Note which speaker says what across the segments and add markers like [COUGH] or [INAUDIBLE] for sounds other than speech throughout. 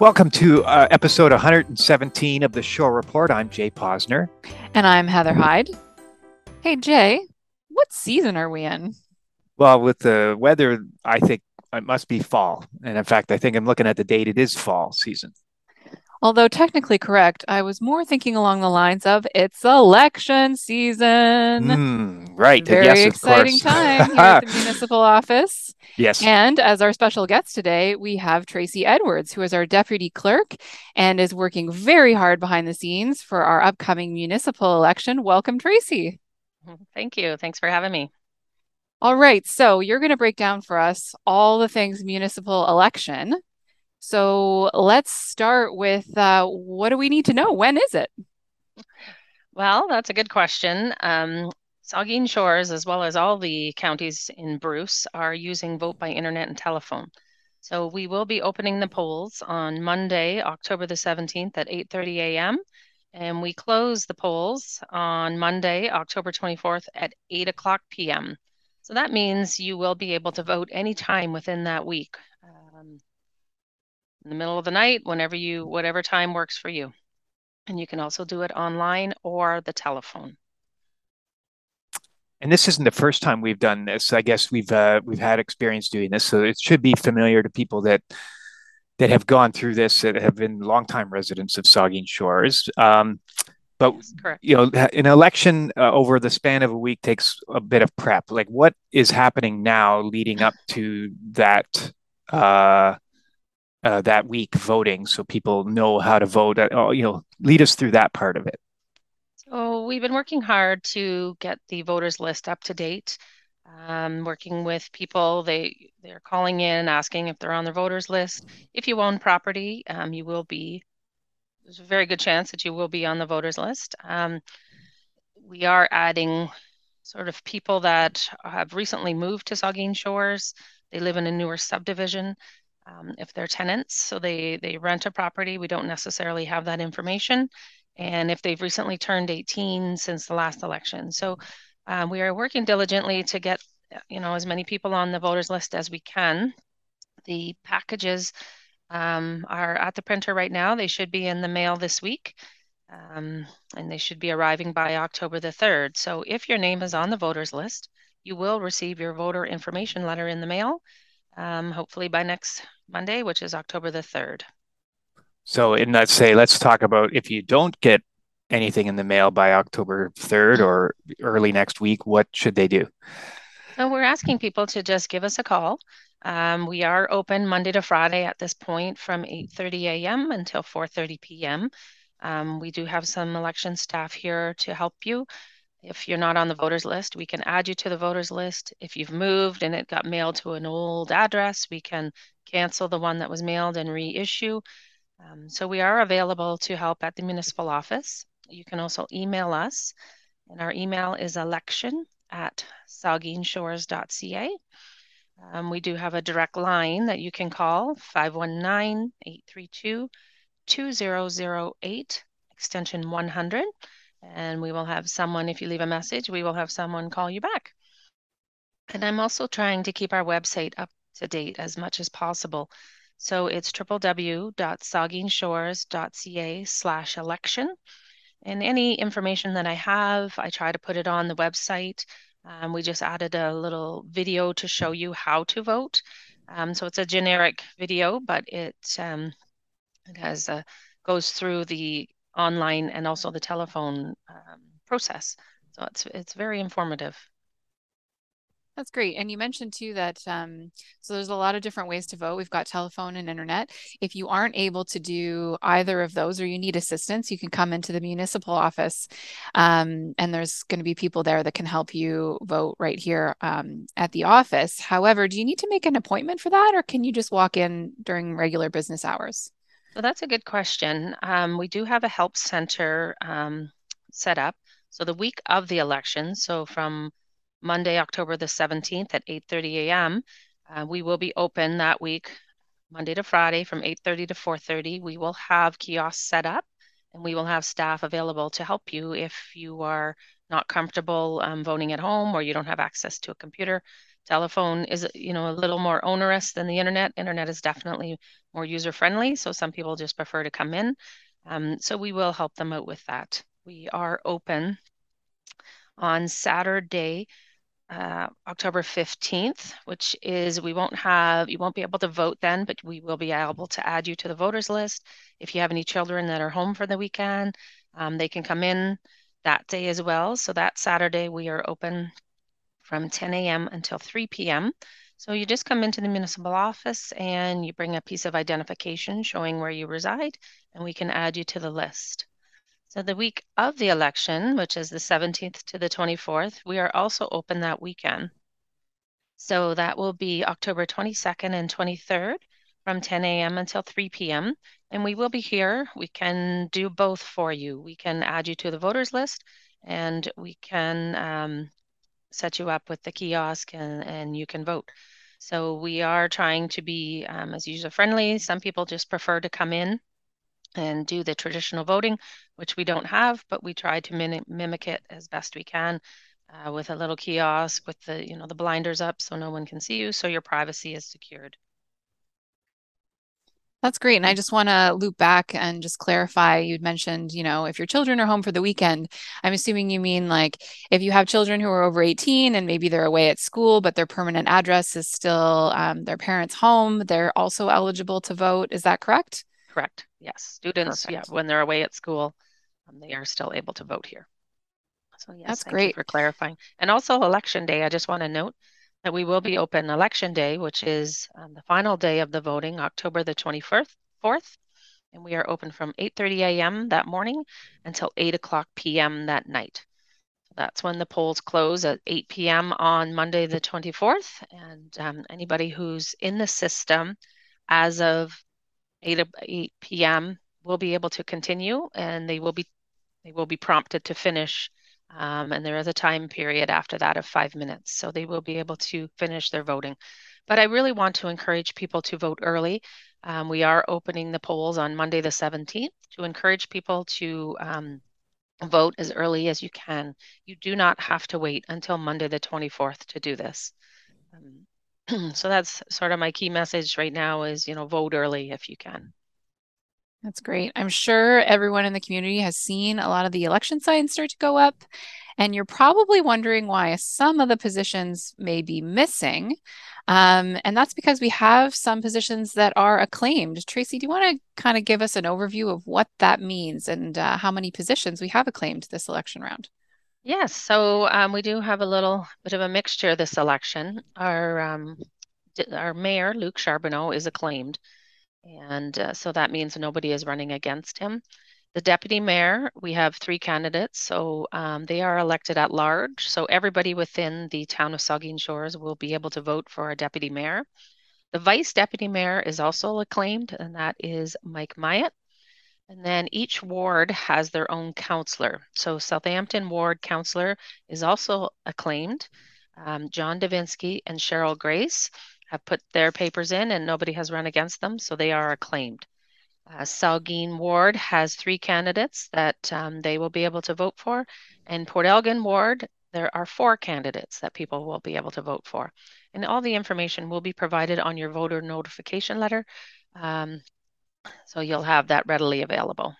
Speaker 1: Welcome to uh, episode 117 of the Shore Report. I'm Jay Posner.
Speaker 2: And I'm Heather Hyde. Hey, Jay, what season are we in?
Speaker 1: Well, with the weather, I think it must be fall. And in fact, I think I'm looking at the date, it is fall season.
Speaker 2: Although technically correct, I was more thinking along the lines of it's election season.
Speaker 1: Mm, right.
Speaker 2: Very
Speaker 1: yes,
Speaker 2: exciting time [LAUGHS] here at the municipal office.
Speaker 1: Yes.
Speaker 2: And as our special guest today, we have Tracey Edwards, who is our deputy clerk and is working very hard behind the scenes for our upcoming municipal election. Welcome, Tracey.
Speaker 3: Thank you. Thanks for having me.
Speaker 2: All right. So you're going to break down for us all the things municipal election. So let's start with uh, what do we need to know? When is it?
Speaker 3: Well, that's a good question. Um, Saugeen Shores, as well as all the counties in Bruce, are using vote by internet and telephone. So we will be opening the polls on Monday, October the 17th at 8:30 a.m. And we close the polls on Monday, October 24th at 8 o'clock p.m. So that means you will be able to vote anytime within that week. Um, in the middle of the night, whenever you, whatever time works for you. And you can also do it online or the telephone.
Speaker 1: And this isn't the first time we've done this. I guess we've uh, we've had experience doing this, so it should be familiar to people that that have gone through this that have been longtime residents of Saugeen Shores. Um, but you know, an election uh, over the span of a week takes a bit of prep. Like, what is happening now, leading up to that uh, uh, that week voting, so people know how to vote? Uh, you know, lead us through that part of it.
Speaker 3: So we've been working hard to get the voters list up to date. Um, working with people, they they're calling in asking if they're on the voters list. If you own property, um, you will be. There's a very good chance that you will be on the voters list. Um, we are adding sort of people that have recently moved to Saugeen Shores. They live in a newer subdivision. Um, if they're tenants, so they they rent a property, we don't necessarily have that information and if they've recently turned 18 since the last election. So um, we are working diligently to get you know as many people on the voters list as we can. The packages um, are at the printer right now. They should be in the mail this week. Um, and they should be arriving by October the 3rd. So if your name is on the voters list, you will receive your voter information letter in the mail, um, hopefully by next Monday, which is October the 3rd.
Speaker 1: So, in let's say, let's talk about if you don't get anything in the mail by October 3rd or early next week, what should they do?
Speaker 3: So, we're asking people to just give us a call. Um, we are open Monday to Friday at this point from 8:30 a.m. until 4:30 p.m. Um, we do have some election staff here to help you. If you're not on the voters list, we can add you to the voters list. If you've moved and it got mailed to an old address, we can cancel the one that was mailed and reissue. Um, so we are available to help at the municipal office. You can also email us, and our email is election at saugeenshores.ca. Um, we do have a direct line that you can call 519 832 2008, extension 100. And we will have someone, if you leave a message, we will have someone call you back. And I'm also trying to keep our website up to date as much as possible. So it's www.saugeenshores.ca slash election. And any information that I have, I try to put it on the website. Um, we just added a little video to show you how to vote. Um, so it's a generic video, but it um, it has uh, goes through the online and also the telephone um, process. So it's it's very informative.
Speaker 2: That's great. And you mentioned too that um, so there's a lot of different ways to vote. We've got telephone and internet. If you aren't able to do either of those or you need assistance, you can come into the municipal office um, and there's going to be people there that can help you vote right here um, at the office. However, do you need to make an appointment for that or can you just walk in during regular business hours?
Speaker 3: So that's a good question. Um, we do have a help center um, set up. So the week of the election, so from Monday, October the 17th at 8:30 a.m. Uh, we will be open that week, Monday to Friday from 8:30 to 4:30. We will have kiosks set up, and we will have staff available to help you if you are not comfortable um, voting at home or you don't have access to a computer. Telephone is, you know, a little more onerous than the internet. Internet is definitely more user friendly, so some people just prefer to come in. Um, so we will help them out with that. We are open on Saturday, uh, October 15th, which is we won't have, you won't be able to vote then, but we will be able to add you to the voters list. If you have any children that are home for the weekend, um, they can come in that day as well. So that Saturday we are open from 10 a.m. until 3 p.m. So you just come into the municipal office and you bring a piece of identification showing where you reside, and we can add you to the list. So the week of the election, which is the 17th to the 24th, we are also open that weekend. So that will be October 22nd and 23rd from 10 a.m. until 3 p.m. And we will be here. We can do both for you. We can add you to the voters list and we can um, set you up with the kiosk and, and you can vote. So we are trying to be um, as user friendly. Some people just prefer to come in and do the traditional voting, which we don't have, but we try to mim- mimic it as best we can uh, with a little kiosk with the you know the blinders up so no one can see you, so your privacy is secured.
Speaker 2: That's great. And I just want to loop back and just clarify. You'd mentioned, you know, if your children are home for the weekend, I'm assuming you mean like if you have children who are over 18 and maybe they're away at school, but their permanent address is still um, their parents' home, they're also eligible to vote. Is that correct?
Speaker 3: Correct. Yes. Students, Perfect. yeah, when they're away at school, um, they are still able to vote here. So yes,
Speaker 2: that's
Speaker 3: thank
Speaker 2: great
Speaker 3: you for clarifying. And also election day, I just want to note that we will be open election day, which is um, the final day of the voting, October the 24th, 4th, and we are open from 8.30 a.m. that morning until 8 o'clock p.m. that night. So that's when the polls close at 8 p.m. on Monday the 24th, and um, anybody who's in the system as of 8, 8 p.m. will be able to continue, and they will be they will be prompted to finish um, and there is a time period after that of five minutes. So they will be able to finish their voting. But I really want to encourage people to vote early. Um, we are opening the polls on Monday, the 17th, to encourage people to um, vote as early as you can. You do not have to wait until Monday, the 24th to do this. Um, [CLEARS THROAT] so that's sort of my key message right now is, you know, vote early if you can.
Speaker 2: That's great. I'm sure everyone in the community has seen a lot of the election signs start to go up. And you're probably wondering why some of the positions may be missing. Um, and that's because we have some positions that are acclaimed. Tracey, do you want to kind of give us an overview of what that means and uh, how many positions we have acclaimed this election round?
Speaker 3: Yes, so um, we do have a little bit of a mixture this election. Our um, our mayor, Luke Charbonneau, is acclaimed. And uh, so that means nobody is running against him. The deputy mayor, we have three candidates, so um, they are elected at large. So everybody within the town of Saugeen Shores will be able to vote for a deputy mayor. The vice deputy mayor is also acclaimed, and that is Mike Myatt. And then each ward has their own councillor. So Southampton ward councillor is also acclaimed. Um, John Divinski and Cheryl Grace have put their papers in and nobody has run against them, so they are acclaimed. Uh, Saugeen Ward has three candidates that um, they will be able to vote for. And Port Elgin Ward, there are four candidates that people will be able to vote for. And all the information will be provided on your voter notification letter. Um, so you'll have that readily available.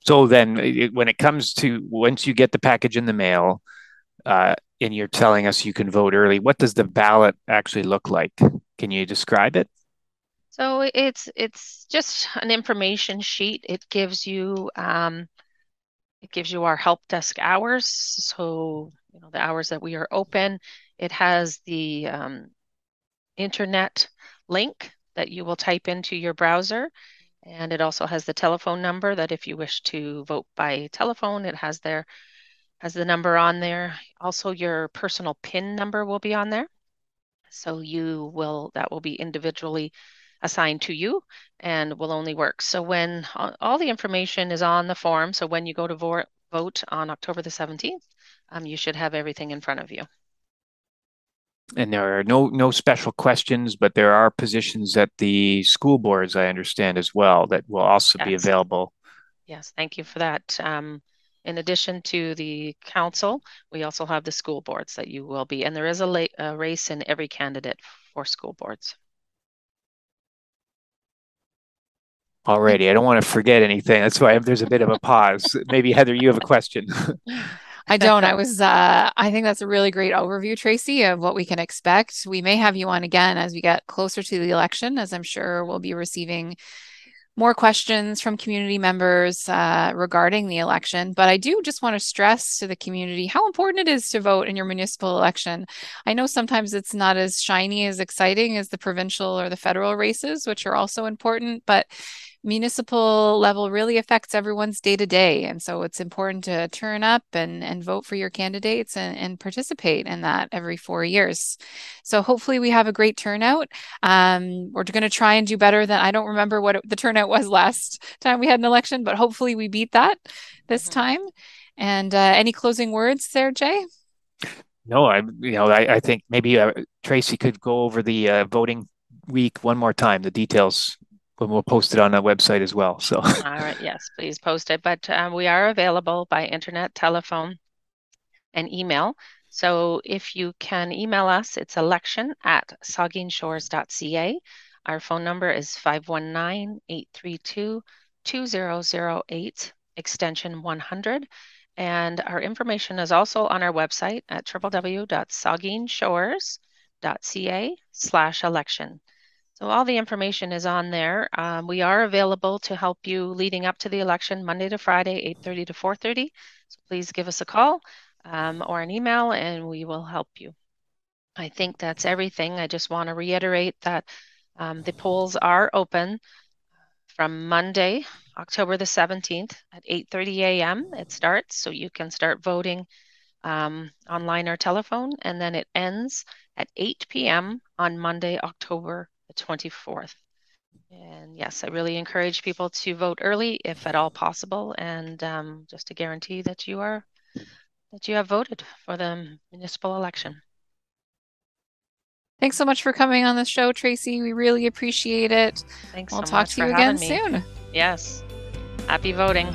Speaker 1: So then, when it comes to once you get the package in the mail, uh, and you're telling us you can vote early. What does the ballot actually look like? Can you describe it?
Speaker 3: So it's it's just an information sheet. It gives you um, it gives you our help desk hours. So you know the hours that we are open. It has the um, internet link that you will type into your browser. And it also has the telephone number that if you wish to vote by telephone, it has there has the number on there. Also, your personal PIN number will be on there. So you will, that will be individually assigned to you and will only work. So when all the information is on the form, so when you go to vo vote on October the 17th, um, you should have everything in front of you.
Speaker 1: And there are no no special questions, but there are positions at the school boards, I understand as well, that will also yes. be available.
Speaker 3: Yes, thank you for that. Um, in addition to the council, we also have the school boards that you will be, and there is a, la- a race in every candidate for school boards.
Speaker 1: Already, I don't want to forget anything. That's why there's a bit of a pause. Maybe Heather, you have a question. [LAUGHS]
Speaker 2: I don't. I was, uh, I think that's a really great overview, Tracey, of what we can expect. We may have you on again as we get closer to the election, as I'm sure we'll be receiving more questions from community members uh, regarding the election. But I do just want to stress to the community how important it is to vote in your municipal election. I know sometimes it's not as shiny as exciting as the provincial or the federal races, which are also important, but municipal level really affects everyone's day to day. And so it's important to turn up and, and vote for your candidates and, and participate in that every four years. So hopefully we have a great turnout. Um, we're going to try and do better than I don't remember what it, the turnout was [LAUGHS] last time we had an election, but hopefully we beat that this mm-hmm. time. And uh, any closing words there, Jay?
Speaker 1: No, I you know I, I think maybe uh, Tracey could go over the uh, voting week one more time, the details when we'll post it on our website as well. So, [LAUGHS]
Speaker 3: all right, yes, please post it. But um, we are available by internet, telephone, and email. So if you can email us, it's election at saugeenshores.ca. Our phone number is 519 832 2008, extension 100. And our information is also on our website at www.saugeenshores.ca slash election. So all the information is on there. Um, we are available to help you leading up to the election Monday to Friday, 8.30 to 4.30. So please give us a call um, or an email and we will help you. I think that's everything. I just want to reiterate that um, the polls are open from Monday, October the 17th at 8.30 a.m. It starts, so you can start voting um, online or telephone, and then it ends at 8 p.m. on Monday, October the 24th. And yes, I really encourage people to vote early if at all possible, and um, just to guarantee that you are that you have voted for the municipal election.
Speaker 2: Thanks so much for coming on the show, Tracey. We really appreciate it.
Speaker 3: Thanks.
Speaker 2: We'll
Speaker 3: so
Speaker 2: talk to you again soon.
Speaker 3: Yes. Happy voting.